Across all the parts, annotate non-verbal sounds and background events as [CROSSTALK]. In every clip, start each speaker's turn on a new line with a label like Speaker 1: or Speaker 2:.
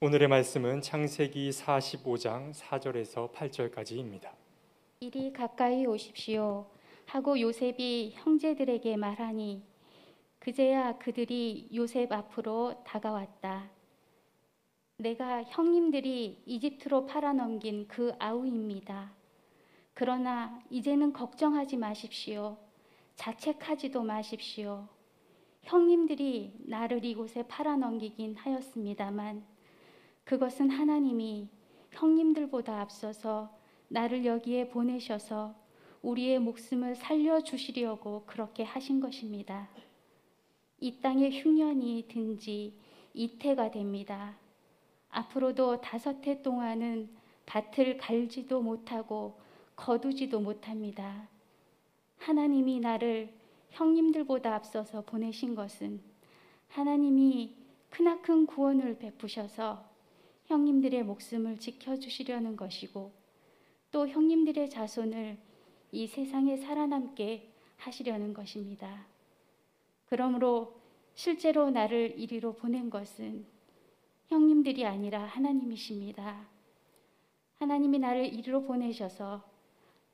Speaker 1: 오늘의 말씀은 창세기 45장 4절에서 8절까지입니다.
Speaker 2: 이리 가까이 오십시오 하고 요셉이 형제들에게 말하니 그제야 그들이 요셉 앞으로 다가왔다. 내가 형님들이 이집트로 팔아넘긴 그 아우입니다. 그러나 이제는 걱정하지 마십시오. 자책하지도 마십시오. 형님들이 나를 이곳에 팔아넘기긴 하였습니다만 그것은 하나님이 형님들보다 앞서서 나를 여기에 보내셔서 우리의 목숨을 살려주시려고 그렇게 하신 것입니다. 이 땅에 흉년이 든 지 이태가 됩니다. 앞으로도 다섯 해 동안은 밭을 갈지도 못하고 거두지도 못합니다. 하나님이 나를 형님들보다 앞서서 보내신 것은 하나님이 크나큰 구원을 베푸셔서 형님들의 목숨을 지켜주시려는 것이고 또 형님들의 자손을 이 세상에 살아남게 하시려는 것입니다. 그러므로 실제로 나를 이리로 보낸 것은 형님들이 아니라 하나님이십니다. 하나님이 나를 이리로 보내셔서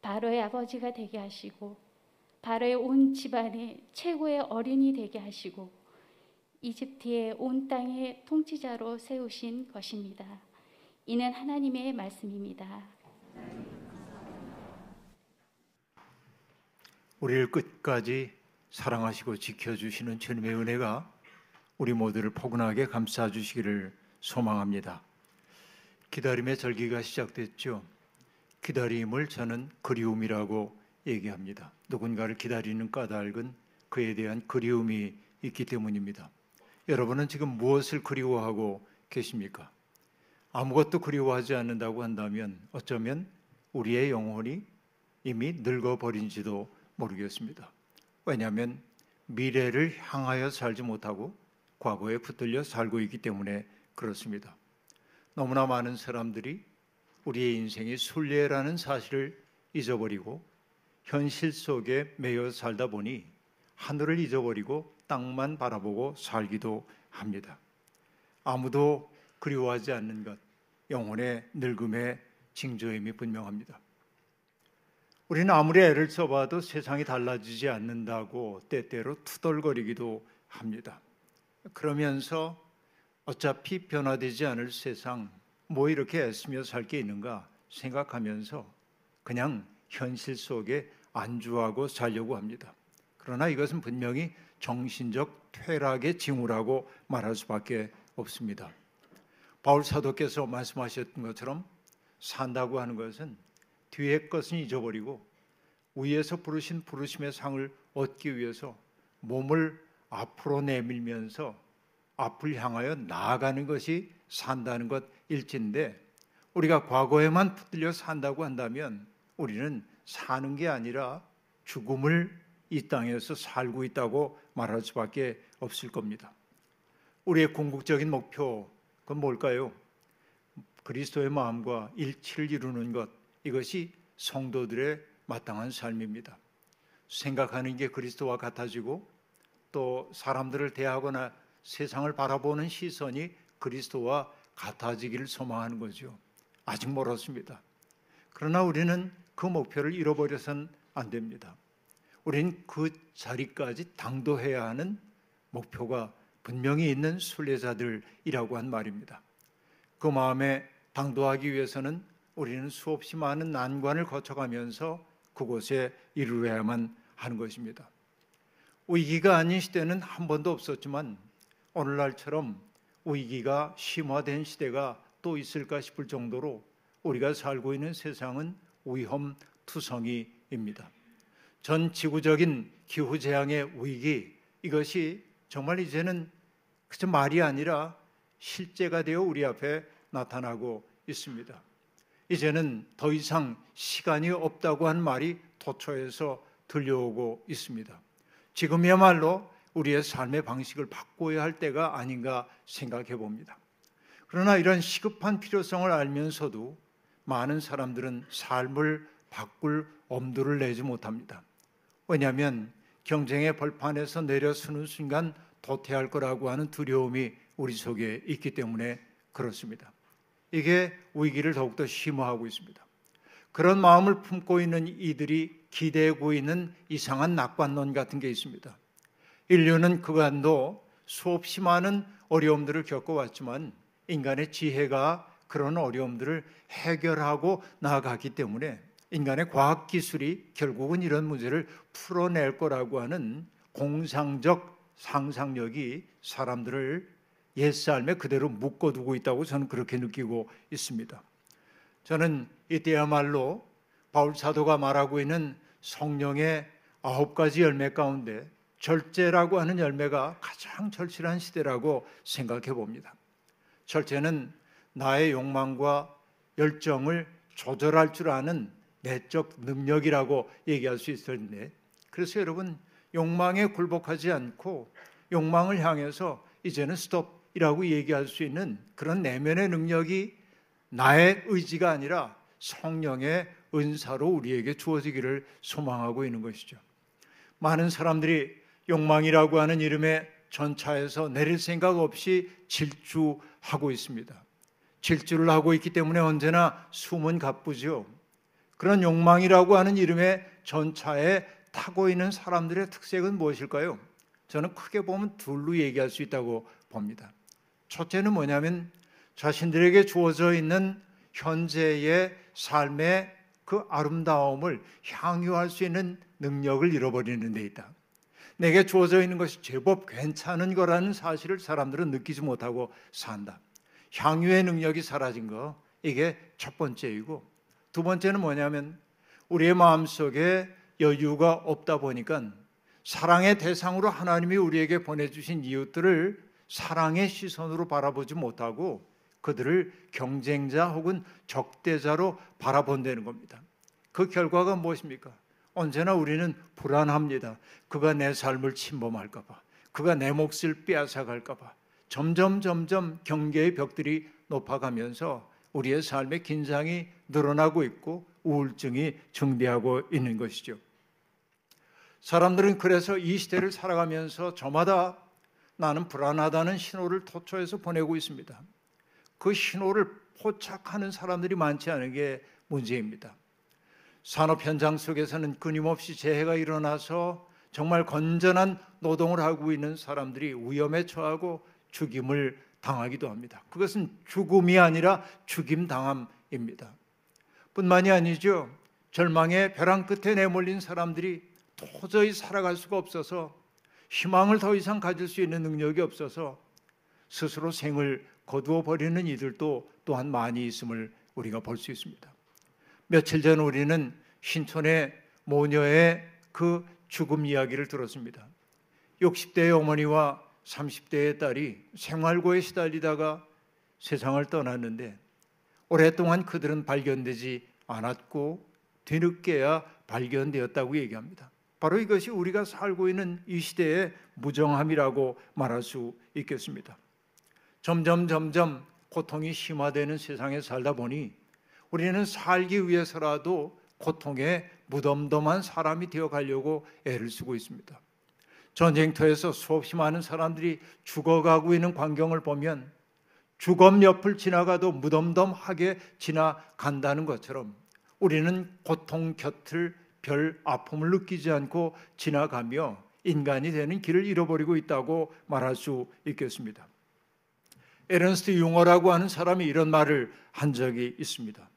Speaker 2: 바로의 아버지가 되게 하시고 바로의 온 집안의 최고의 어린이 되게 하시고 이집트의 온 땅의 통치자로 세우신 것입니다. 이는 하나님의 말씀입니다.
Speaker 3: 우리를 끝까지 사랑하시고 지켜주시는 주님의 은혜가 우리 모두를 포근하게 감싸 주시기를 소망합니다. 기다림의 절기가 시작됐죠. 기다림을 저는 그리움이라고 얘기합니다. 누군가를 기다리는 까닭은 그에 대한 그리움이 있기 때문입니다. 여러분은 지금 무엇을 그리워하고 계십니까? 아무것도 그리워하지 않는다고 한다면 어쩌면 우리의 영혼이 이미 늙어버린지도 모르겠습니다. 왜냐하면 미래를 향하여 살지 못하고 과거에 붙들려 살고 있기 때문에 그렇습니다. 너무나 많은 사람들이 우리의 인생이 순례라는 사실을 잊어버리고 현실 속에 매여 살다 보니 하늘을 잊어버리고 땅만 바라보고 살기도 합니다. 아무도 그리워하지 않는 것, 영혼의 늙음의 징조임이 분명합니다. 우리는 아무리 애를 써봐도 세상이 달라지지 않는다고 때때로 투덜거리기도 합니다. 그러면서 어차피 변화되지 않을 세상, 뭐 이렇게 애쓰며 살 게 있는가 생각하면서 그냥 현실 속에 안주하고 살려고 합니다. 그러나 이것은 분명히 정신적 퇴락의 징후라고 말할 수밖에 없습니다. 바울 사도께서 말씀하셨던 것처럼 산다고 하는 것은 뒤의 것은 잊어버리고 위에서 부르신 부르심의 상을 얻기 위해서 몸을 앞으로 내밀면서 앞을 향하여 나아가는 것이 산다는 것 일진데 우리가 과거에만 붙들려 산다고 한다면 우리는 사는 게 아니라 죽음을 이 땅에서 살고 있다고 말할 수밖에 없을 겁니다. 우리의 궁극적인 목표 그건 뭘까요? 그리스도의 마음과 일치를 이루는 것 이것이 성도들의 마땅한 삶입니다. 생각하는 게 그리스도와 같아지고 또 사람들을 대하거나 세상을 바라보는 시선이 그리스도와 같아지기를 소망하는 거죠. 아직 멀었습니다. 그러나 우리는 그 목표를 잃어버려선 안 됩니다. 우리는 그 자리까지 당도해야 하는 목표가 분명히 있는 순례자들이라고 한 말입니다. 그 마음에 당도하기 위해서는 우리는 수없이 많은 난관을 거쳐가면서 그곳에 이르러야만 하는 것입니다. 위기가 아닌 시대는 한 번도 없었지만 오늘날처럼 위기가 심화된 시대가 또 있을까 싶을 정도로 우리가 살고 있는 세상은 위험 투성이입니다. 전 지구적인 기후 재앙의 위기 이것이 정말 이제는 그저 말이 아니라 실제가 되어 우리 앞에 나타나고 있습니다. 이제는 더 이상 시간이 없다고 한 말이 도처에서 들려오고 있습니다. 지금이야말로 우리의 삶의 방식을 바꿔야 할 때가 아닌가 생각해 봅니다. 그러나 이런 시급한 필요성을 알면서도 많은 사람들은 삶을 바꿀 엄두를 내지 못합니다. 왜냐하면 경쟁의 벌판에서 내려서는 순간 도태할 거라고 하는 두려움이 우리 속에 있기 때문에 그렇습니다. 이게 위기를 더욱더 심화하고 있습니다. 그런 마음을 품고 있는 이들이 기대고 있는 이상한 낙관론 같은 게 있습니다. 인류는 그간도 수없이 많은 어려움들을 겪어왔지만 인간의 지혜가 그런 어려움들을 해결하고 나아가기 때문에 인간의 과학 기술이 결국은 이런 문제를 풀어낼 거라고 하는 공상적 상상력이 사람들을 옛 삶에 그대로 묶어두고 있다고 저는 그렇게 느끼고 있습니다. 저는 이때야말로 바울 사도가 말하고 있는 성령의 아홉 가지 열매 가운데 절제라고 하는 열매가 가장 절실한 시대라고 생각해 봅니다. 절제는 나의 욕망과 열정을 조절할 줄 아는 내적 능력이라고 얘기할 수 있을 텐데 그래서 여러분 욕망에 굴복하지 않고 욕망을 향해서 이제는 스톱이라고 얘기할 수 있는 그런 내면의 능력이 나의 의지가 아니라 성령의 은사로 우리에게 주어지기를 소망하고 있는 것이죠. 많은 사람들이 욕망이라고 하는 이름의 전차에서 내릴 생각 없이 질주하고 있습니다. 질주를 하고 있기 때문에 언제나 숨은 가쁘죠. 그런 욕망이라고 하는 이름의 전차에 타고 있는 사람들의 특색은 무엇일까요? 저는 크게 보면 둘로 얘기할 수 있다고 봅니다. 첫째는 뭐냐면 자신들에게 주어져 있는 현재의 삶의 그 아름다움을 향유할 수 있는 능력을 잃어버리는 데 있다. 내게 주어져 있는 것이 제법 괜찮은 거라는 사실을 사람들은 느끼지 못하고 산다. 향유의 능력이 사라진 거 이게 첫 번째이고 두 번째는 뭐냐면 우리의 마음속에 여유가 없다 보니까 사랑의 대상으로 하나님이 우리에게 보내주신 이웃들을 사랑의 시선으로 바라보지 못하고 그들을 경쟁자 혹은 적대자로 바라본다는 겁니다. 그 결과가 무엇입니까? 언제나 우리는 불안합니다. 그가 내 삶을 침범할까봐, 그가 내 몫을 빼앗아갈까봐 점점 점점 경계의 벽들이 높아가면서 우리의 삶의 긴장이 늘어나고 있고 우울증이 증대하고 있는 것이죠. 사람들은 그래서 이 시대를 살아가면서 저마다 나는 불안하다는 신호를 토초해서 보내고 있습니다. 그 신호를 포착하는 사람들이 많지 않은 게 문제입니다. 산업 현장 속에서는 끊임없이 재해가 일어나서 정말 건전한 노동을 하고 있는 사람들이 위험에 처하고 죽임을 당하기도 합니다. 그것은 죽음이 아니라 죽임 당함입니다. 뿐만이 아니죠. 절망의 벼랑 끝에 내몰린 사람들이 도저히 살아갈 수가 없어서 희망을 더 이상 가질 수 있는 능력이 없어서 스스로 생을 거두어 버리는 이들도 또한 많이 있음을 우리가 볼 수 있습니다. 며칠 전 우리는 신촌의 모녀의 그 죽음 이야기를 들었습니다. 60대의 어머니와 30대의 딸이 생활고에 시달리다가 세상을 떠났는데 오랫동안 그들은 발견되지 않았고 뒤늦게야 발견되었다고 얘기합니다. 바로 이것이 우리가 살고 있는 이 시대의 무정함이라고 말할 수 있겠습니다. 점점 점점 고통이 심화되는 세상에 살다 보니 우리는 살기 위해서라도 고통에 무덤덤한 사람이 되어 가려고 애를 쓰고 있습니다. 전쟁터에서 수없이 많은 사람들이 죽어가고 있는 광경을 보면 죽음 옆을 지나가도 무덤덤하게 지나간다는 것처럼 우리는 고통 곁을 별 아픔을 느끼지 않고 지나가며 인간이 되는 길을 잃어버리고 있다고 말할 수 있겠습니다. 에런스트 융어라고 하는 사람이 이런 말을 한 적이 있습니다.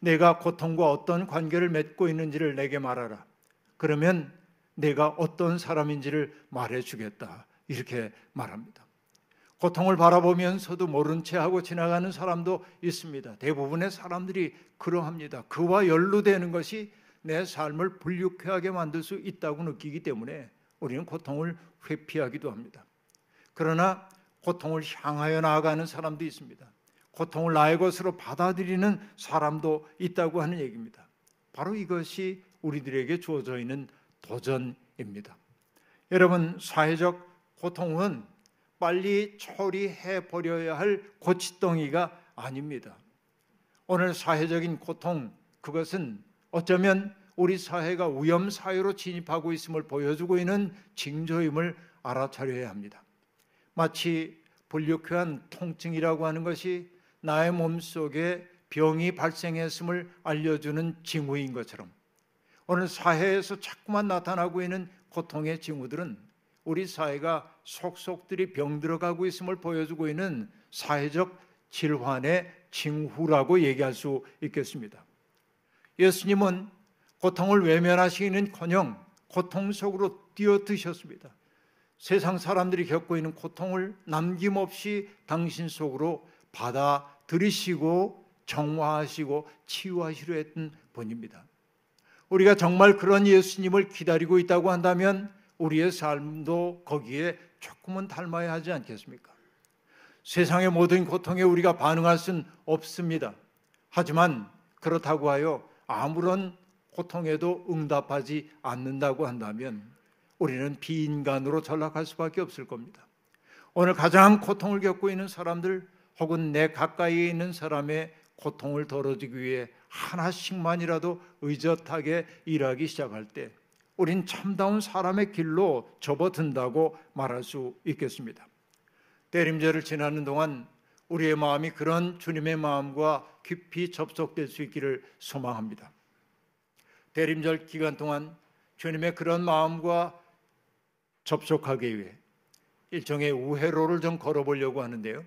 Speaker 3: 내가 고통과 어떤 관계를 맺고 있는지를 내게 말하라. 그러면 내가 어떤 사람인지를 말해 주겠다. 이렇게 말합니다. 고통을 바라보면서도 모른 채 하고 지나가는 사람도 있습니다. 대부분의 사람들이 그러합니다. 그와 연루되는 것이 내 삶을 불유쾌하게 만들 수 있다고 느끼기 때문에 우리는 고통을 회피하기도 합니다. 그러나 고통을 향하여 나아가는 사람도 있습니다. 고통을 나의 것으로 받아들이는 사람도 있다고 하는 얘기입니다. 바로 이것이 우리들에게 주어져 있는 도전입니다. 여러분, 사회적 고통은 빨리 처리해 버려야 할 고치덩이가 아닙니다. 오늘 사회적인 고통, 그것은 어쩌면 우리 사회가 위험 사회로 진입하고 있음을 보여주고 있는 징조임을 알아차려야 합니다. 마치 불육회한 통증이라고 하는 것이 나의 몸 속에 병이 발생했음을 알려주는 징후인 것처럼 오늘 사회에서 자꾸만 나타나고 있는 고통의 징후들은 우리 사회가 속속들이 병들어가고 있음을 보여주고 있는 사회적 질환의 징후라고 얘기할 수 있겠습니다. 예수님은 고통을 외면하시기는커녕 고통 속으로 뛰어드셨습니다. 세상 사람들이 겪고 있는 고통을 남김없이 당신 속으로 받아들이시고 정화하시고 치유하시려 했던 분입니다. 우리가 정말 그런 예수님을 기다리고 있다고 한다면 우리의 삶도 거기에 조금은 닮아야 하지 않겠습니까? 세상의 모든 고통에 우리가 반응할 수는 없습니다. 하지만 그렇다고 하여 아무런 고통에도 응답하지 않는다고 한다면 우리는 비인간으로 전락할 수밖에 없을 겁니다. 오늘 가장 고통을 겪고 있는 사람들 혹은 내 가까이에 있는 사람의 고통을 덜어주기 위해 하나씩만이라도 의젓하게 일하기 시작할 때 우린 참다운 사람의 길로 접어든다고 말할 수 있겠습니다. 대림절을 지나는 동안 우리의 마음이 그런 주님의 마음과 깊이 접속될 수 있기를 소망합니다. 대림절 기간 동안 주님의 그런 마음과 접촉하기 위해 일종의 우회로를 좀 걸어보려고 하는데요.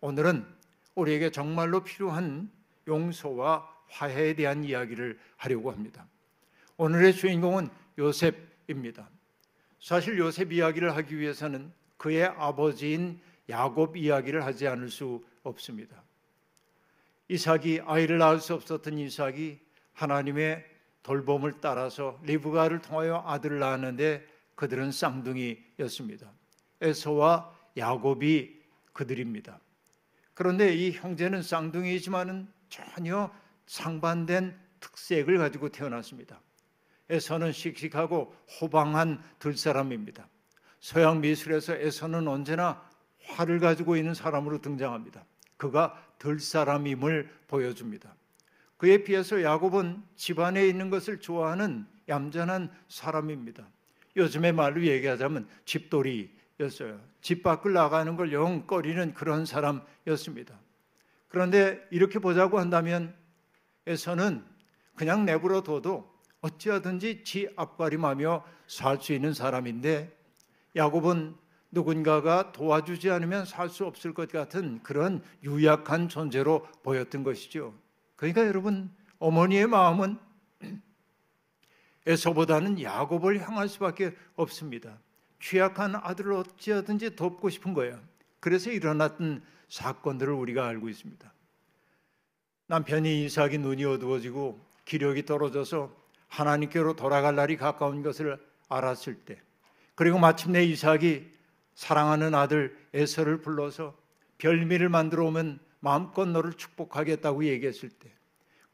Speaker 3: 오늘은 우리에게 정말로 필요한 용서와 화해에 대한 이야기를 하려고 합니다. 오늘의 주인공은 요셉입니다. 사실 요셉 이야기를 하기 위해서는 그의 아버지인 야곱 이야기를 하지 않을 수 없습니다. 이삭이 아이를 낳을 수 없었던 이삭이 하나님의 돌봄을 따라서 리브가를 통하여 아들을 낳았는데 그들은 쌍둥이였습니다. 에서와 야곱이 그들입니다. 그런데 이 형제는 쌍둥이지만은 전혀 상반된 특색을 가지고 태어났습니다. 에서는 씩씩하고 호방한 들사람입니다. 서양 미술에서 에서는 언제나 활을 가지고 있는 사람으로 등장합니다. 그가 들사람임을 보여줍니다. 그에 비해서 야곱은 집안에 있는 것을 좋아하는 얌전한 사람입니다. 요즘의 말로 얘기하자면 집돌이였어요. 집 밖을 나가는 걸 영 꺼리는 그런 사람이었습니다. 그런데 이렇게 보자고 한다면 에서는 그냥 내버려 둬도 어찌하든지 지 앞가림하며 살 수 있는 사람인데 야곱은 누군가가 도와주지 않으면 살 수 없을 것 같은 그런 유약한 존재로 보였던 것이죠. 그러니까 여러분 어머니의 마음은 [CLEARS THROAT] 에서보다는 야곱을 향할 수밖에 없습니다. 취약한 아들을 어찌하든지 돕고 싶은 거예요. 그래서 일어났던 사건들을 우리가 알고 있습니다. 남편이 이삭이 눈이 어두워지고 기력이 떨어져서 하나님께로 돌아갈 날이 가까운 것을 알았을 때 그리고 마침내 이삭이 사랑하는 아들 에서를 불러서 별미를 만들어 오면 마음껏 너를 축복하겠다고 얘기했을 때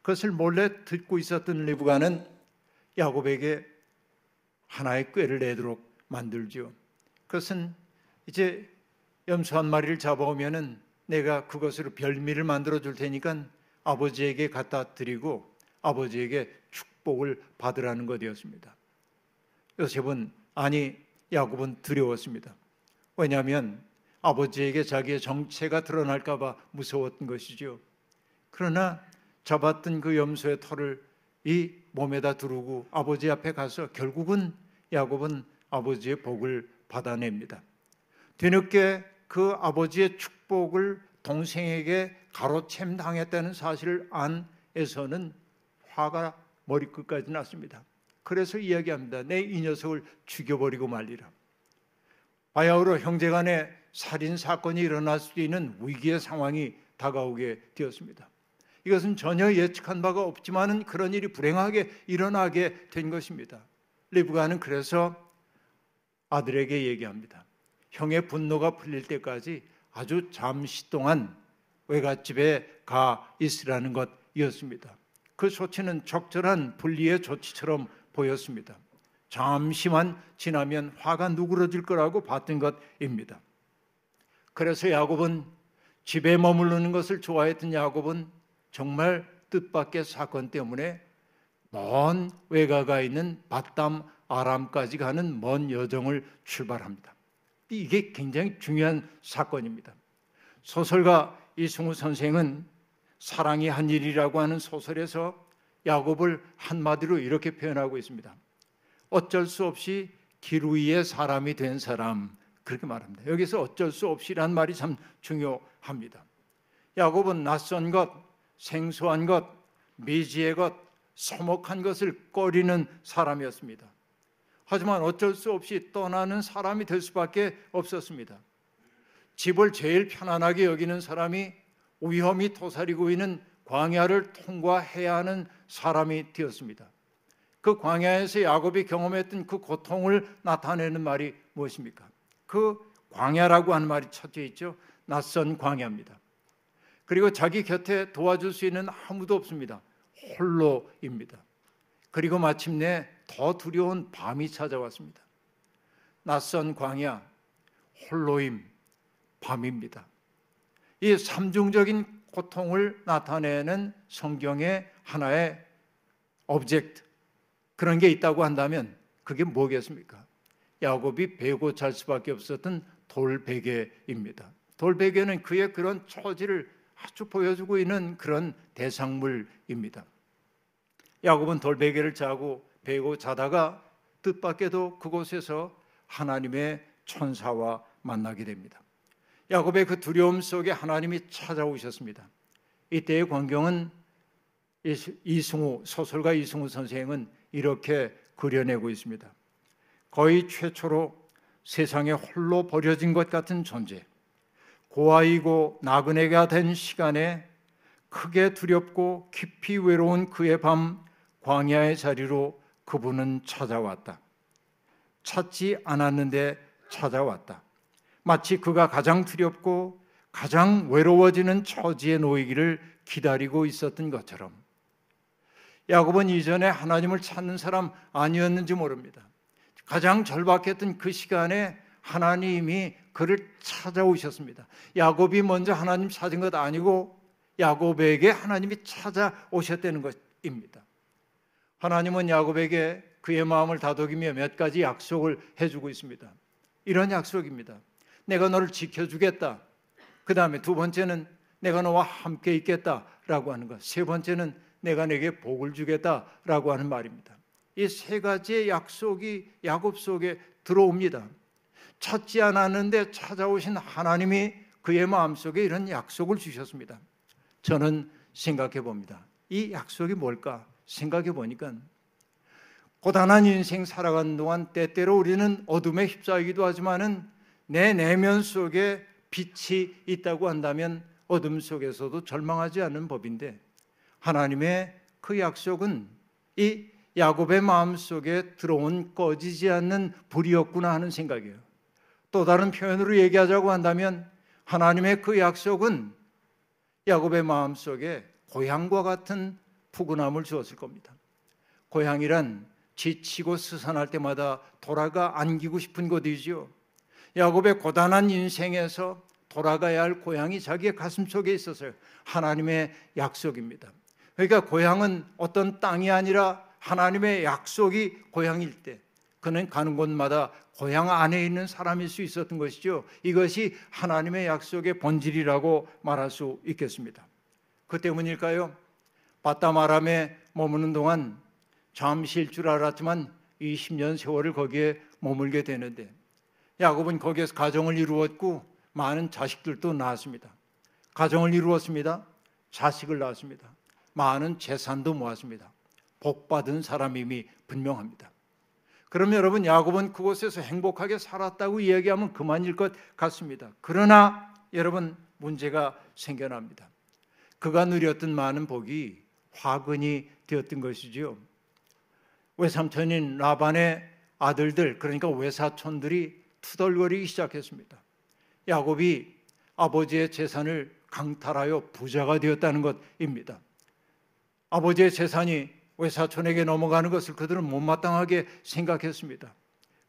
Speaker 3: 그것을 몰래 듣고 있었던 리브가는 야곱에게 하나의 꾀를 내도록 만들죠. 그것은 이제 염소 한 마리를 잡아오면은 내가 그것으로 별미를 만들어 줄 테니까 아버지에게 갖다 드리고 아버지에게 축복을 받으라는 것이었습니다. 요셉은 아니 야곱은 두려웠습니다. 왜냐하면 아버지에게 자기의 정체가 드러날까봐 무서웠던 것이죠. 그러나 잡았던 그 염소의 털을 이 몸에다 두르고 아버지 앞에 가서 결국은 야곱은 아버지의 복을 받아냅니다. 뒤늦게 그 아버지의 축복을 동생에게 가로챔 당했다는 사실을 안 에서는 화가 머리끝까지 났습니다. 그래서 이야기합니다. 내 이 녀석을 죽여버리고 말리라. 바야흐로 형제간에 살인 사건이 일어날 수도 있는 위기의 상황이 다가오게 되었습니다. 이것은 전혀 예측한 바가 없지만은 그런 일이 불행하게 일어나게 된 것입니다. 리브가는 그래서 아들에게 얘기합니다. 형의 분노가 풀릴 때까지 아주 잠시 동안 외갓집에 가 있으라는 것이었습니다. 그 조치는 적절한 분리의 조치처럼 보였습니다. 잠시만 지나면 화가 누그러질 거라고 봤던 것입니다. 그래서 야곱은 집에 머무르는 것을 좋아했던 야곱은 정말 뜻밖의 사건 때문에 먼 외가가 있는 바담 아람까지 가는 먼 여정을 출발합니다. 이게 굉장히 중요한 사건입니다. 소설가 이승우 선생은 사랑이 한 일이라고 하는 소설에서 야곱을 한마디로 이렇게 표현하고 있습니다. 어쩔 수 없이 길 위에 사람이 된 사람 그렇게 말합니다. 여기서 어쩔 수 없이란 말이 참 중요합니다. 야곱은 낯선 것, 생소한 것, 미지의 것, 서먹한 것을 꺼리는 사람이었습니다. 하지만 어쩔 수 없이 떠나는 사람이 될 수밖에 없었습니다. 집을 제일 편안하게 여기는 사람이 위험이 도사리고 있는 광야를 통과해야 하는 사람이 되었습니다. 그 광야에서 야곱이 경험했던 그 고통을 나타내는 말이 무엇입니까? 그 광야라고 하는 말이 첫째 있죠. 낯선 광야입니다. 그리고 자기 곁에 도와줄 수 있는 아무도 없습니다. 홀로입니다. 그리고 마침내 더 두려운 밤이 찾아왔습니다. 낯선 광야, 홀로임, 밤입니다. 이 삼중적인 고통을 나타내는 성경의 하나의 object 그런 게 있다고 한다면 그게 뭐겠습니까? 야곱이 베고 잘 수밖에 없었던 돌베개입니다. 돌베개는 그의 그런 처지를 아주 보여주고 있는 그런 대상물입니다. 야곱은 돌베개를 자고 베고 자다가 뜻밖에도 그곳에서 하나님의 천사와 만나게 됩니다. 야곱의 그 두려움 속에 하나님이 찾아오셨습니다. 이때의 광경은 이승우 소설가 이승우 선생은 이렇게 그려내고 있습니다. 거의 최초로 세상에 홀로 버려진 것 같은 존재, 고아이고 나그네가 된 시간에 크게 두렵고 깊이 외로운 그의 밤 광야의 자리로 그분은 찾아왔다. 찾지 않았는데 찾아왔다. 마치 그가 가장 두렵고 가장 외로워지는 처지에 놓이기를 기다리고 있었던 것처럼 야곱은 이전에 하나님을 찾는 사람 아니었는지 모릅니다. 가장 절박했던 그 시간에 하나님이 그를 찾아오셨습니다. 야곱이 먼저 하나님 찾은 것 아니고 야곱에게 하나님이 찾아오셨다는 것입니다. 하나님은 야곱에게 그의 마음을 다독이며 몇 가지 약속을 해주고 있습니다. 이런 약속입니다. 내가 너를 지켜주겠다. 그 다음에 두 번째는 내가 너와 함께 있겠다라고 하는 것. 세 번째는 내가 내게 복을 주겠다라고 하는 말입니다. 이 세 가지의 약속이 야곱 속에 들어옵니다. 찾지 않았는데 찾아오신 하나님이 그의 마음속에 이런 약속을 주셨습니다. 저는 생각해 봅니다. 이 약속이 뭘까? 생각해 보니까 고단한 인생 살아가는 동안 때때로 우리는 어둠에 휩싸이기도 하지만은 내 내면 속에 빛이 있다고 한다면 어둠 속에서도 절망하지 않는 법인데 하나님의 그 약속은 이 야곱의 마음 속에 들어온 꺼지지 않는 불이었구나 하는 생각이에요. 또 다른 표현으로 얘기하자고 한다면 하나님의 그 약속은 야곱의 마음 속에 고향과 같은 푸근함을 주었을 겁니다. 고향이란 지치고 스산할 때마다 돌아가 안기고 싶은 곳이지요. 야곱의 고단한 인생에서 돌아가야 할 고향이 자기의 가슴 속에 있었어요. 하나님의 약속입니다. 그러니까 고향은 어떤 땅이 아니라 하나님의 약속이 고향일 때 그는 가는 곳마다 고향 안에 있는 사람일 수 있었던 것이죠. 이것이 하나님의 약속의 본질이라고 말할 수 있겠습니다. 그 때문일까요? 바다마람에 머무는 동안 잠시일 줄 알았지만 20년 세월을 거기에 머물게 되는데 야곱은 거기에서 가정을 이루었고 많은 자식들도 낳았습니다. 가정을 이루었습니다. 자식을 낳았습니다. 많은 재산도 모았습니다. 복 받은 사람임이 분명합니다. 그럼 여러분 야곱은 그곳에서 행복하게 살았다고 이야기하면 그만일 것 같습니다. 그러나 여러분 문제가 생겨납니다. 그가 누렸던 많은 복이 화근이 되었던 것이지요. 외삼촌인 라반의 아들들 그러니까 외사촌들이 투덜거리기 시작했습니다. 야곱이 아버지의 재산을 강탈하여 부자가 되었다는 것입니다. 아버지의 재산이 외사촌에게 넘어가는 것을 그들은 못마땅하게 생각했습니다.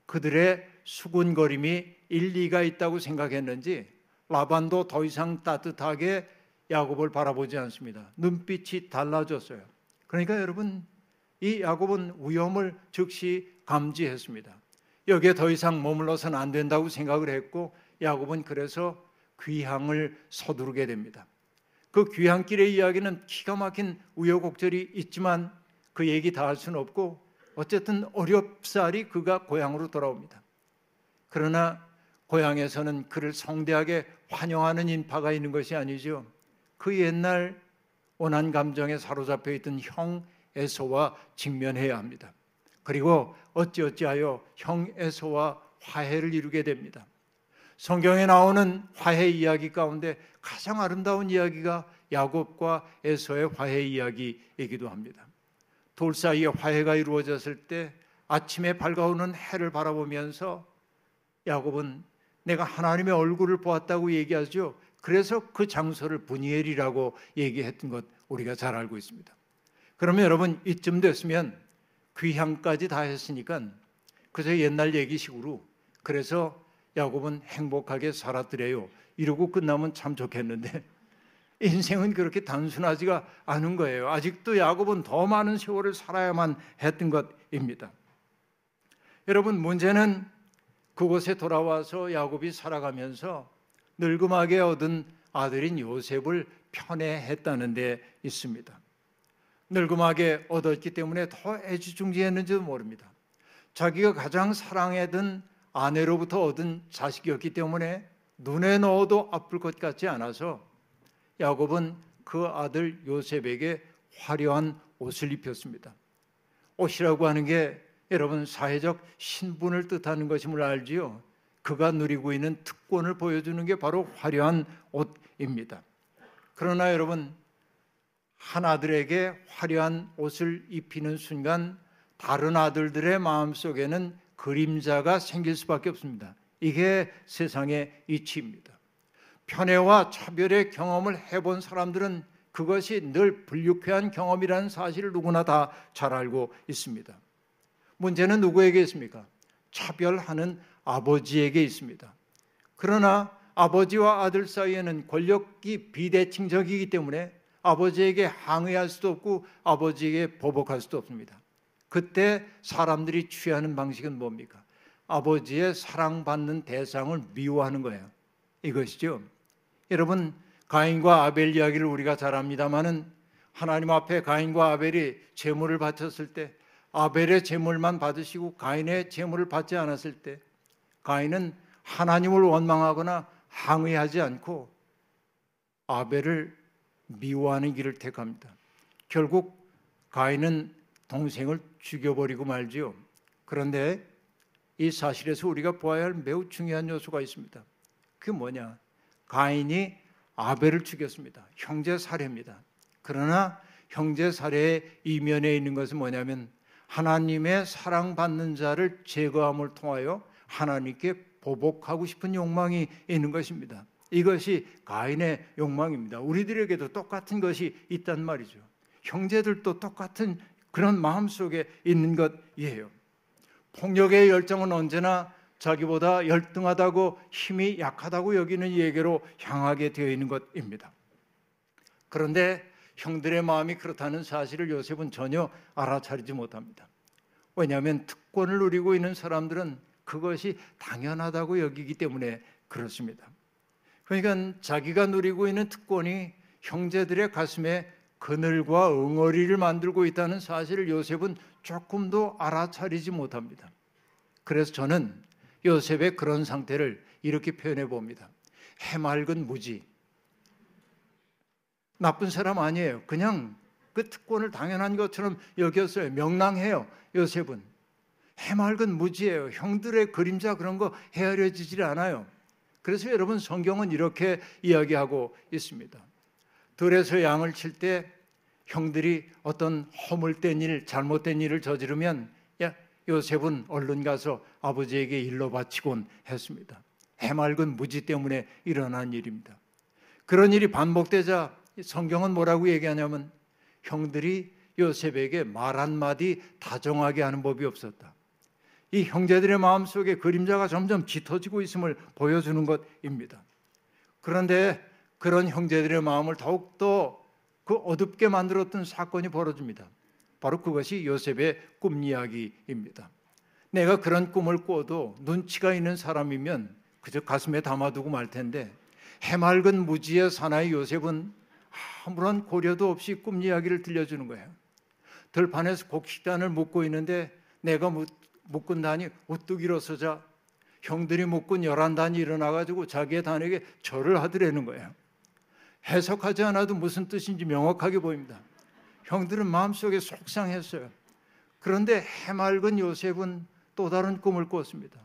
Speaker 3: 그들의 수군거림이 일리가 있다고 생각했는지 라반도 더 이상 따뜻하게 야곱을 바라보지 않습니다. 눈빛이 달라졌어요. 그러니까 여러분 이 야곱은 위험을 즉시 감지했습니다. 여기에 더 이상 머물러서는 안 된다고 생각을 했고 야곱은 그래서 귀향을 서두르게 됩니다. 그 귀향길의 이야기는 기가 막힌 우여곡절이 있지만 그 얘기 다 할 수는 없고 어쨌든 어렵사리 그가 고향으로 돌아옵니다. 그러나 고향에서는 그를 성대하게 환영하는 인파가 있는 것이 아니죠. 그 옛날 원한 감정에 사로잡혀 있던 형 에서와 직면해야 합니다. 그리고 어찌어찌하여 형 에서와 화해를 이루게 됩니다. 성경에 나오는 화해 이야기 가운데 가장 아름다운 이야기가 야곱과 에서의 화해 이야기이기도 합니다. 돌 사이에 화해가 이루어졌을 때 아침에 밝아오는 해를 바라보면서 야곱은 내가 하나님의 얼굴을 보았다고 얘기하죠. 그래서 그 장소를 분이엘이라고 얘기했던 것 우리가 잘 알고 있습니다. 그러면 여러분 이쯤 됐으면 귀향까지 다 했으니까 그저 옛날 얘기식으로 그래서 야곱은 행복하게 살았더래요. 이러고 끝나면 참 좋겠는데 [LAUGHS] 인생은 그렇게 단순하지가 않은 거예요. 아직도 야곱은 더 많은 세월을 살아야만 했던 것입니다. 여러분 문제는 그곳에 돌아와서 야곱이 살아가면서 늙음하게 얻은 아들인 요셉을 편애했다는 데 있습니다. 늙음하게 얻었기 때문에 더 애지중지했는지도 모릅니다. 자기가 가장 사랑했던 아내로부터 얻은 자식이었기 때문에 눈에 넣어도 아플 것 같지 않아서 야곱은 그 아들 요셉에게 화려한 옷을 입혔습니다. 옷이라고 하는 게 여러분 사회적 신분을 뜻하는 것임을 알지요. 그가 누리고 있는 특권을 보여주는 게 바로 화려한 옷입니다. 그러나 여러분 한 아들에게 화려한 옷을 입히는 순간 다른 아들들의 마음 속에는 그림자가 생길 수밖에 없습니다. 이게 세상의 이치입니다. 편애와 차별의 경험을 해본 사람들은 그것이 늘 불유쾌한 경험이라는 사실을 누구나 다 잘 알고 있습니다. 문제는 누구에게 있습니까? 차별하는 아버지에게 있습니다. 그러나 아버지와 아들 사이에는 권력이 비대칭적이기 때문에 아버지에게 항의할 수도 없고 아버지에게 보복할 수도 없습니다. 그때 사람들이 취하는 방식은 뭡니까? 아버지의 사랑받는 대상을 미워하는 거예요. 이것이죠. 여러분 가인과 아벨 이야기를 우리가 잘 압니다만은 하나님 앞에 가인과 아벨이 제물을 바쳤을 때 아벨의 제물만 받으시고 가인의 제물을 받지 않았을 때 가인은 하나님을 원망하거나 항의하지 않고 아벨을 미워하는 길을 택합니다. 결국 가인은 동생을 죽여버리고 말지요. 그런데 이 사실에서 우리가 보아야 할 매우 중요한 요소가 있습니다. 그게 뭐냐? 가인이 아벨을 죽였습니다. 형제 살해입니다. 그러나 형제 살해의 이면에 있는 것은 뭐냐면 하나님의 사랑받는 자를 제거함을 통하여 하나님께 보복하고 싶은 욕망이 있는 것입니다. 이것이 가인의 욕망입니다. 우리들에게도 똑같은 것이 있단 말이죠. 형제들도 똑같은 그런 마음 속에 있는 것이에요. 폭력의 열정은 언제나 자기보다 열등하다고 힘이 약하다고 여기는 얘기로 향하게 되어 있는 것입니다. 그런데 형들의 마음이 그렇다는 사실을 요셉은 전혀 알아차리지 못합니다. 왜냐하면 특권을 누리고 있는 사람들은 그것이 당연하다고 여기기 때문에 그렇습니다. 그러니까 자기가 누리고 있는 특권이 형제들의 가슴에 그늘과 응어리를 만들고 있다는 사실을 요셉은 조금도 알아차리지 못합니다. 그래서 저는 요셉의 그런 상태를 이렇게 표현해 봅니다. 해맑은 무지. 나쁜 사람 아니에요. 그냥 그 특권을 당연한 것처럼 여겼어요. 명랑해요. 요셉은. 해맑은 무지예요. 형들의 그림자 그런 거 헤아려지질 않아요. 그래서 여러분 성경은 이렇게 이야기하고 있습니다. 들에서 양을 칠 때 형들이 어떤 허물된 일, 잘못된 일을 저지르면 야 요셉은 얼른 가서 아버지에게 일러 바치곤 했습니다. 해맑은 무지 때문에 일어난 일입니다. 그런 일이 반복되자 성경은 뭐라고 얘기하냐면 형들이 요셉에게 말 한마디 다정하게 하는 법이 없었다. 이 형제들의 마음속에 그림자가 점점 짙어지고 있음을 보여주는 것입니다. 그런데 그런 형제들의 마음을 더욱더 그 어둡게 만들었던 사건이 벌어집니다. 바로 그것이 요셉의 꿈 이야기입니다. 내가 그런 꿈을 꿔도 눈치가 있는 사람이면 그저 가슴에 담아두고 말 텐데 해맑은 무지의 사나이 요셉은 아무런 고려도 없이 꿈 이야기를 들려주는 거예요. 들판에서 곡식단을 묶고 있는데 내가 묶- 묶은 단이 우뚝 일어서자 형들이 묶은 열한 단이 일어나가지고 자기의 단에게 절을 하더라는 거예요. 해석하지 않아도 무슨 뜻인지 명확하게 보입니다. 형들은 마음속에 속상했어요. 그런데 해맑은 요셉은 또 다른 꿈을 꿨습니다.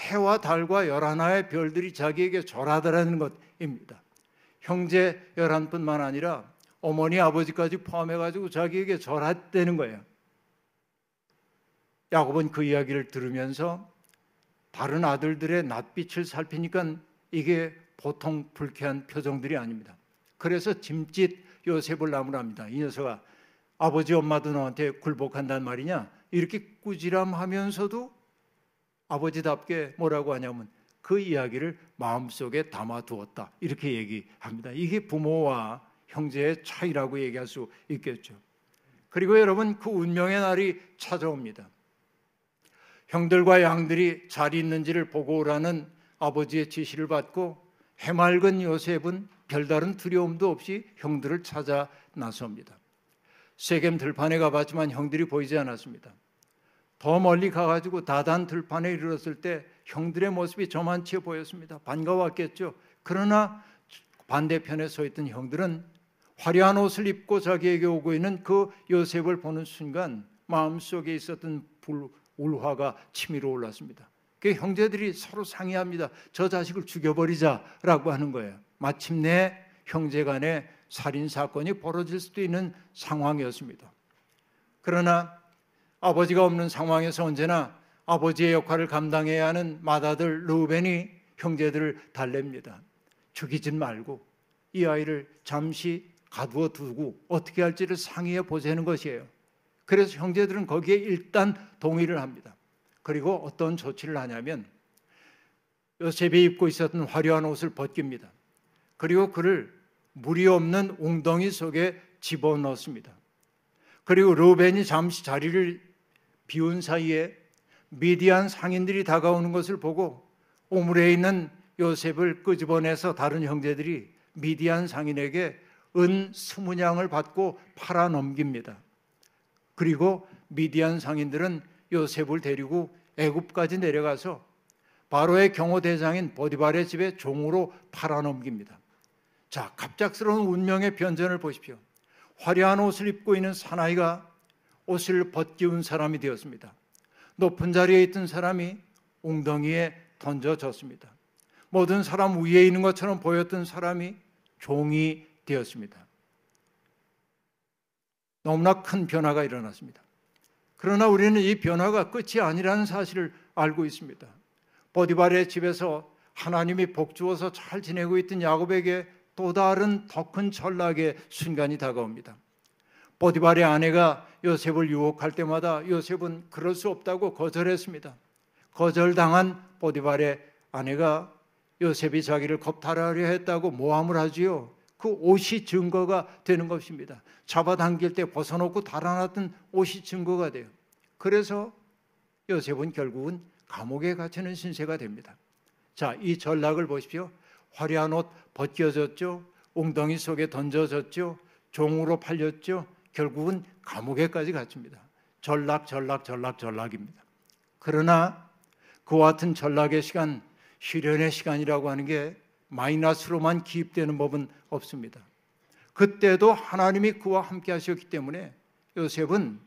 Speaker 3: 해와 달과 열하나의 별들이 자기에게 절하더라는 것입니다. 형제 열한뿐만 아니라 어머니 아버지까지 포함해가지고 자기에게 절했다는 거예요. 야곱은 그 이야기를 들으면서 다른 아들들의 낯빛을 살피니까 이게 보통 불쾌한 표정들이 아닙니다. 그래서 짐짓 요셉을 나무랍니다. 이 녀석아 아버지 엄마도 너한테 굴복한단 말이냐? 이렇게 꾸지람하면서도 아버지답게 뭐라고 하냐면 그 이야기를 마음속에 담아두었다. 이렇게 얘기합니다. 이게 부모와 형제의 차이라고 얘기할 수 있겠죠. 그리고 여러분 그 운명의 날이 찾아옵니다. 형들과 양들이 잘 있는지를 보고 오라는 아버지의 지시를 받고 해맑은 요셉은 별다른 두려움도 없이 형들을 찾아 나섭니다. 세겜 들판에 가봤지만 형들이 보이지 않았습니다. 더 멀리 가가지고 다단 들판에 이르렀을 때 형들의 모습이 저만치 보였습니다. 반가웠겠죠. 그러나 반대편에 서 있던 형들은 화려한 옷을 입고 자기에게 오고 있는 그 요셉을 보는 순간 마음속에 있었던 불, 울화가 치밀어 올랐습니다. 그 형제들이 서로 상의합니다. 저 자식을 죽여버리자라고 하는 거예요. 마침내 형제 간에 살인 사건이 벌어질 수도 있는 상황이었습니다. 그러나 아버지가 없는 상황에서 언제나 아버지의 역할을 감당해야 하는 맏아들 루벤이 형제들을 달랩니다. 죽이진 말고 이 아이를 잠시 가두어 두고 어떻게 할지를 상의해 보자는 것이에요. 그래서 형제들은 거기에 일단 동의를 합니다. 그리고 어떤 조치를 하냐면 요셉이 입고 있었던 화려한 옷을 벗깁니다. 그리고 그를 물이 없는 웅덩이 속에 집어넣습니다. 그리고 루벤이 잠시 자리를 비운 사이에 미디안 상인들이 다가오는 것을 보고 오물에 있는 요셉을 끄집어내서 다른 형제들이 미디안 상인에게 은 스무 냥을 받고 팔아 넘깁니다. 그리고 미디안 상인들은 요셉을 데리고 애굽까지 내려가서 바로의 경호 대장인 보디발의 집에 종으로 팔아 넘깁니다. 자, 갑작스러운 운명의 변전을 보십시오. 화려한 옷을 입고 있는 사나이가 옷을 벗기운 사람이 되었습니다. 높은 자리에 있던 사람이 웅덩이에 던져졌습니다. 모든 사람 위에 있는 것처럼 보였던 사람이 종이 되었습니다. 너무나 큰 변화가 일어났습니다. 그러나 우리는 이 변화가 끝이 아니라는 사실을 알고 있습니다. 보디발의 집에서 하나님이 복 주어서 잘 지내고 있던 야곱에게 또 다른 더 큰 전락의 순간이 다가옵니다. 보디발의 아내가 요셉을 유혹할 때마다 요셉은 그럴 수 없다고 거절했습니다. 거절당한 보디발의 아내가 요셉이 자기를 겁탈하려 했다고 모함을 하지요. 그 옷이 증거가 되는 것입니다. 잡아당길 때 벗어놓고 달아났던 옷이 증거가 돼요. 그래서 요셉은 결국은 감옥에 갇히는 신세가 됩니다. 자, 이 전락을 보십시오. 화려한 옷 벗겨졌죠. 웅덩이 속에 던져졌죠. 종으로 팔렸죠. 결국은 감옥에까지 갇힙니다. 전락, 전락, 전락, 전락입니다. 그러나 그와 같은 전락의 시간, 시련의 시간이라고 하는 게 마이너스로만 기입되는 법은 없습니다. 그때도 하나님이 그와 함께 하셨기 때문에 요셉은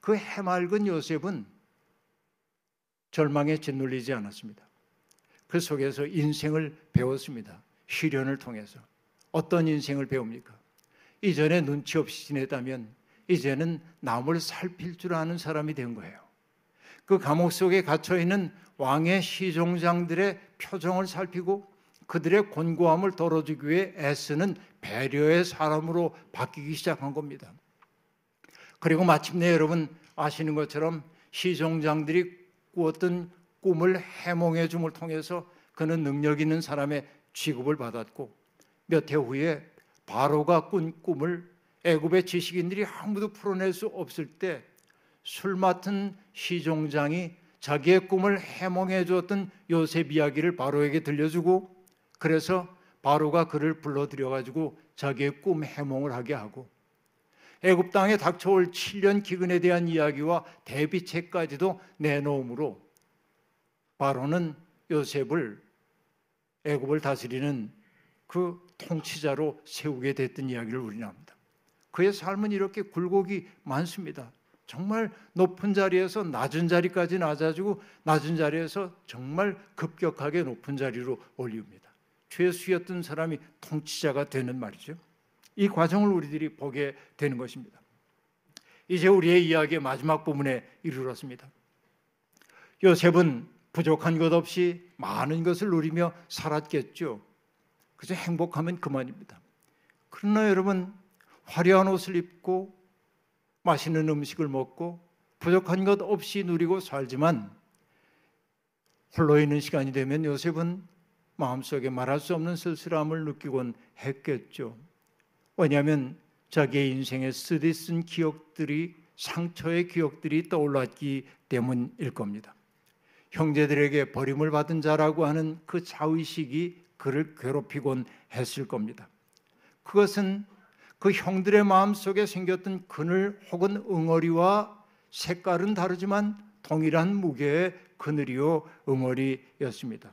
Speaker 3: 그 해맑은 요셉은 절망에 짓눌리지 않았습니다. 그 속에서 인생을 배웠습니다. 시련을 통해서 어떤 인생을 배웁니까? 이전에 눈치 없이 지냈다면 이제는 남을 살필 줄 아는 사람이 된 거예요. 그 감옥 속에 갇혀 있는 왕의 시종장들의 표정을 살피고 그들의 곤고함을 덜어주기 위해 애쓰는 배려의 사람으로 바뀌기 시작한 겁니다. 그리고 마침내 여러분 아시는 것처럼 시종장들이 꾸었던 꿈을 해몽해 줌을 통해서 그는 능력 있는 사람의 취급을 받았고 몇 해 후에 바로가 꾼 꿈을 애굽의 지식인들이 아무도 풀어낼 수 없을 때 술 맡은 시종장이 자기의 꿈을 해몽해 주었던 요셉 이야기를 바로에게 들려주고 그래서 바로가 그를 불러들여 가지고 자기의 꿈 해몽을 하게 하고 애굽 땅에 닥쳐올 7년 기근에 대한 이야기와 대비책까지도 내놓음으로 바로는 요셉을 애굽을 다스리는 그 통치자로 세우게 됐던 이야기를 우리는 합니다. 그의 삶은 이렇게 굴곡이 많습니다. 정말 높은 자리에서 낮은 자리까지 낮아지고 낮은 자리에서 정말 급격하게 높은 자리로 올리웁니다. 죄수였던 사람이 통치자가 되는 말이죠. 이 과정을 우리들이 보게 되는 것입니다. 이제 우리의 이야기의 마지막 부분에 이르렀습니다. 요셉은 부족한 것 없이 많은 것을 누리며 살았겠죠. 그저 행복하면 그만입니다. 그러나 여러분 화려한 옷을 입고 맛있는 음식을 먹고 부족한 것 없이 누리고 살지만 홀로 있는 시간이 되면 요셉은 마음속에 말할 수 없는 쓸쓸함을 느끼곤 했겠죠. 왜냐하면 자기의 인생에 쓰디 쓴 기억들이 상처의 기억들이 떠올랐기 때문일 겁니다. 형제들에게 버림을 받은 자라고 하는 그 자의식이 그를 괴롭히곤 했을 겁니다. 그것은 그 형들의 마음 속에 생겼던 그늘 혹은 응어리와 색깔은 다르지만 동일한 무게의 그늘이요 응어리였습니다.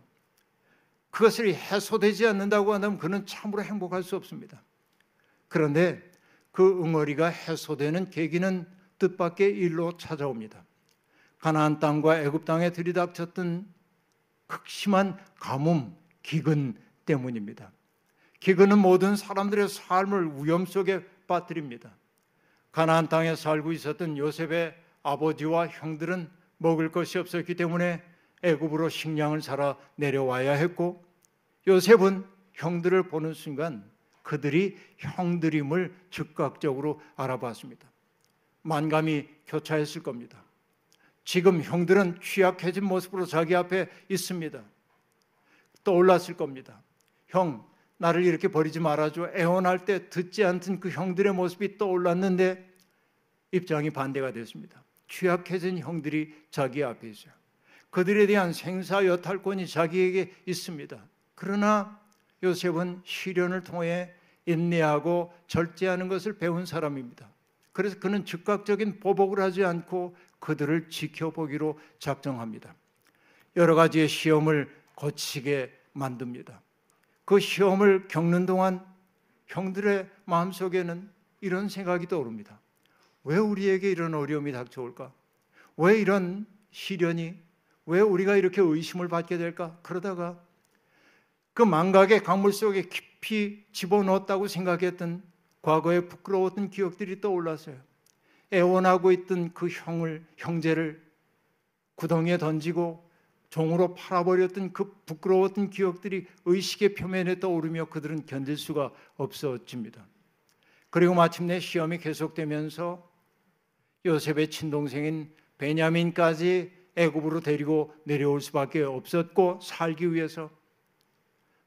Speaker 3: 그것을 해소되지 않는다고 한다면 그는 참으로 행복할 수 없습니다. 그런데 그 응어리가 해소되는 계기는 뜻밖의 일로 찾아옵니다. 가나안 땅과 애굽 땅에 들이닥쳤던 극심한 가뭄, 기근 때문입니다. 기근은 모든 사람들의 삶을 위험 속에 빠뜨립니다. 가나안 땅에 살고 있었던 요셉의 아버지와 형들은 먹을 것이 없었기 때문에 애굽으로 식량을 사러 내려와야 했고 요셉은 형들을 보는 순간 그들이 형들임을 즉각적으로 알아봤습니다. 만감이 교차했을 겁니다. 지금 형들은 취약해진 모습으로 자기 앞에 있습니다. 떠올랐을 겁니다. 형, 나를 이렇게 버리지 말아줘. 애원할 때 듣지 않던 그 형들의 모습이 떠올랐는데 입장이 반대가 됐습니다. 취약해진 형들이 자기 앞에 있어요. 그들에 대한 생사 여탈권이 자기에게 있습니다. 그러나 요셉은 시련을 통해 인내하고 절제하는 것을 배운 사람입니다. 그래서 그는 즉각적인 보복을 하지 않고 그들을 지켜보기로 작정합니다. 여러 가지의 시험을 거치게 만듭니다. 그 시험을 겪는 동안 형들의 마음속에는 이런 생각이 떠오릅니다. 왜 우리에게 이런 어려움이 닥쳐올까? 왜 이런 시련이 왜 우리가 이렇게 의심을 받게 될까? 그러다가 그 망각의 강물 속에 깊이 집어넣었다고 생각했던 과거의 부끄러웠던 기억들이 떠올랐어요. 애원하고 있던 그 형을 형제를 구덩이에 던지고 종으로 팔아버렸던 그 부끄러웠던 기억들이 의식의 표면에 떠오르며 그들은 견딜 수가 없어집니다. 그리고 마침내 시험이 계속되면서 요셉의 친동생인 베냐민까지 애굽으로 데리고 내려올 수밖에 없었고 살기 위해서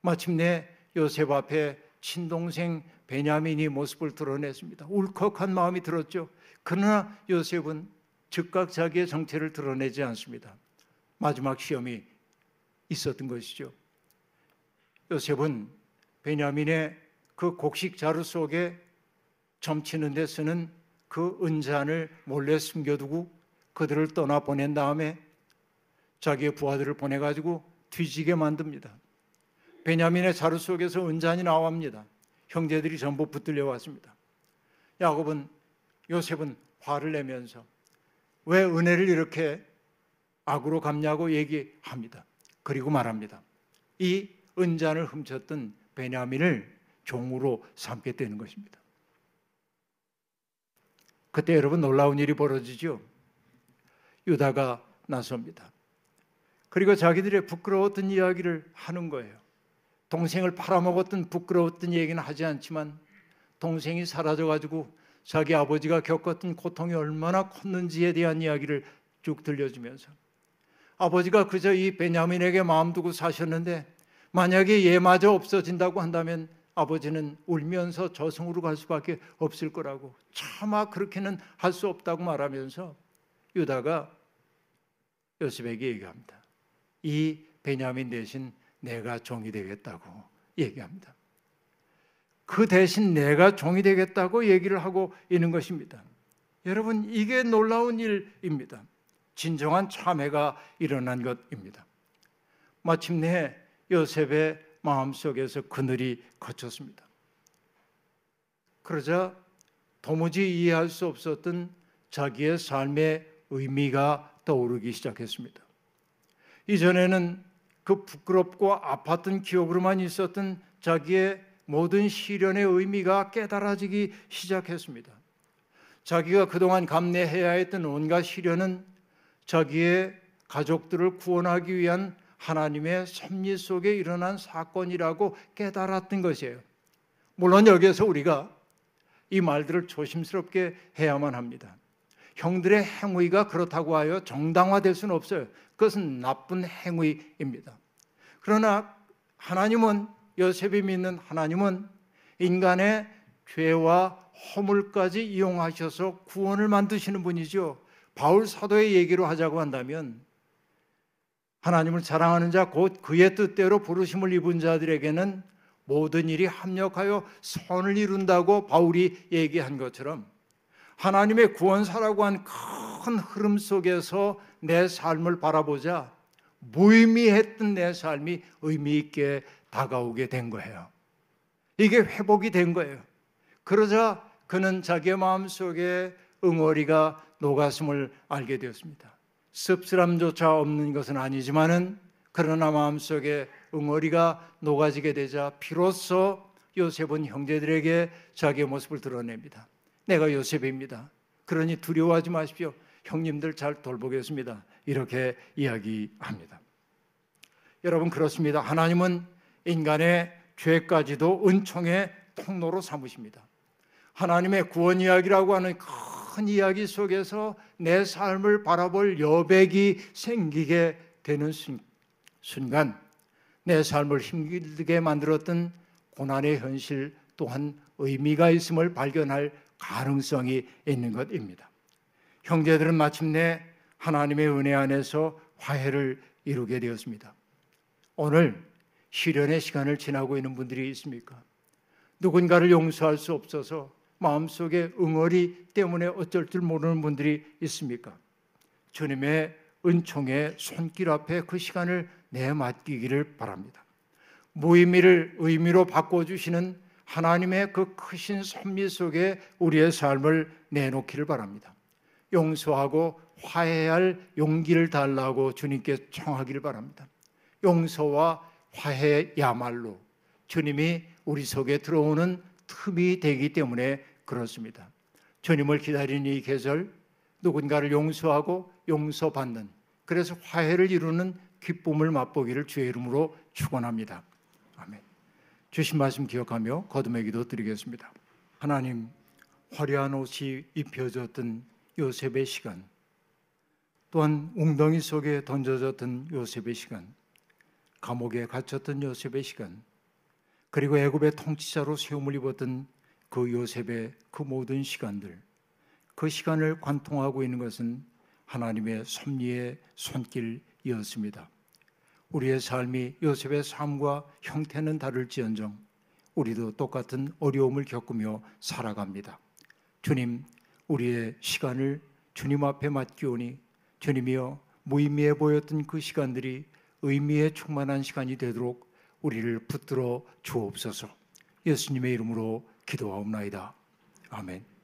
Speaker 3: 마침내 요셉 앞에 친동생 베냐민이 모습을 드러냈습니다. 울컥한 마음이 들었죠. 그러나 요셉은 즉각 자기의 정체를 드러내지 않습니다. 마지막 시험이 있었던 것이죠. 요셉은 베냐민의 그 곡식 자루 속에 점치는 데 쓰는 그 은잔을 몰래 숨겨두고 그들을 떠나 보낸 다음에 자기의 부하들을 보내 가지고 뒤지게 만듭니다. 베냐민의 자루 속에서 은잔이 나옵니다. 형제들이 전부 붙들려 왔습니다. 야곱은 요셉은 화를 내면서 왜 은혜를 이렇게 악으로 갚냐고 얘기합니다. 그리고 말합니다. 이 은잔을 훔쳤던 베냐민을 종으로 삼게 되는 것입니다. 그때 여러분 놀라운 일이 벌어지죠. 유다가 나섭니다. 그리고 자기들의 부끄러웠던 이야기를 하는 거예요. 동생을 팔아먹었던 부끄러웠던 얘기는 하지 않지만 동생이 사라져가지고 자기 아버지가 겪었던 고통이 얼마나 컸는지에 대한 이야기를 쭉 들려주면서 아버지가 그저 이 베냐민에게 마음 두고 사셨는데 만약에 얘마저 없어진다고 한다면 아버지는 울면서 저승으로 갈 수밖에 없을 거라고 차마 그렇게는 할 수 없다고 말하면서 유다가 요셉에게 얘기합니다. 이 베냐민 대신 내가 종이 되겠다고 얘기합니다. 그 대신 내가 종이 되겠다고 얘기를 하고 있는 것입니다. 여러분, 이게 놀라운 일입니다. 진정한 참회가 일어난 것입니다. 마침내 요셉의 마음속에서 그늘이 걷혔습니다. 그러자 도무지 이해할 수 없었던 자기의 삶의 의미가 떠오르기 시작했습니다. 이전에는 그 부끄럽고 아팠던 기억으로만 있었던 자기의 모든 시련의 의미가 깨달아지기 시작했습니다. 자기가 그동안 감내해야 했던 온갖 시련은 자기의 가족들을 구원하기 위한 하나님의 섭리 속에 일어난 사건이라고 깨달았던 것이에요. 물론 여기에서 우리가 이 말들을 조심스럽게 해야만 합니다. 형들의 행위가 그렇다고 하여 정당화될 수는 없어요. 그것은 나쁜 행위입니다. 그러나 하나님은 요셉이 믿는 하나님은 인간의 죄와 허물까지 이용하셔서 구원을 만드시는 분이죠. 바울 사도의 얘기로 하자고 한다면 하나님을 사랑하는 자 곧 그의 뜻대로 부르심을 입은 자들에게는 모든 일이 합력하여 선을 이룬다고 바울이 얘기한 것처럼 하나님의 구원사라고 한 큰 흐름 속에서 내 삶을 바라보자 무의미했던 내 삶이 의미 있게 다가오게 된 거예요. 이게 회복이 된 거예요. 그러자 그는 자기의 마음 속에 응어리가 녹았음을 알게 되었습니다. 씁쓸함조차 없는 것은 아니지만은 그러나 마음 속에 응어리가 녹아지게 되자 비로소 요셉은 형제들에게 자기의 모습을 드러냅니다. 내가 요셉입니다. 그러니 두려워하지 마십시오. 형님들 잘 돌보겠습니다. 이렇게 이야기합니다. 여러분 그렇습니다. 하나님은 인간의 죄까지도 은총의 통로로 삼으십니다. 하나님의 구원 이야기라고 하는 큰 이야기 속에서 내 삶을 바라볼 여백이 생기게 되는 순간 내 삶을 힘들게 만들었던 고난의 현실 또한 의미가 있음을 발견할 가능성이 있는 것입니다. 형제들은 마침내 하나님의 은혜 안에서 화해를 이루게 되었습니다. 오늘 시련의 시간을 지나고 있는 분들이 있습니까? 누군가를 용서할 수 없어서 마음속에 응어리 때문에 어쩔 줄 모르는 분들이 있습니까? 주님의 은총의 손길 앞에 그 시간을 내맡기기를 바랍니다. 무의미를 의미로 바꿔주시는 하나님의 그 크신 섭리 속에 우리의 삶을 내놓기를 바랍니다. 용서하고 화해할 용기를 달라고 주님께 청하기를 바랍니다. 용서와 화해야말로 주님이 우리 속에 들어오는 틈이 되기 때문에 그렇습니다. 주님을 기다리는 이 계절 누군가를 용서하고 용서받는 그래서 화해를 이루는 기쁨을 맛보기를 주의 이름으로 축원합니다. 아멘. 주신 말씀 기억하며 거듭의 기도 드리겠습니다. 하나님 화려한 옷이 입혀졌던 요셉의 시간 또한 웅덩이 속에 던져졌던 요셉의 시간 감옥에 갇혔던 요셉의 시간 그리고 애굽의 통치자로 세움을 입었던 그 요셉의 그 모든 시간들 그 시간을 관통하고 있는 것은 하나님의 섭리의 손길이었습니다. 우리의 삶이 요셉의 삶과 형태는 다를지언정 우리도 똑같은 어려움을 겪으며 살아갑니다. 주님, 우리의 시간을 주님 앞에 맡기오니 주님이여 무의미해 보였던 그 시간들이 의미에 충만한 시간이 되도록 우리를 붙들어 주옵소서. 예수님의 이름으로 기도하옵나이다. 아멘.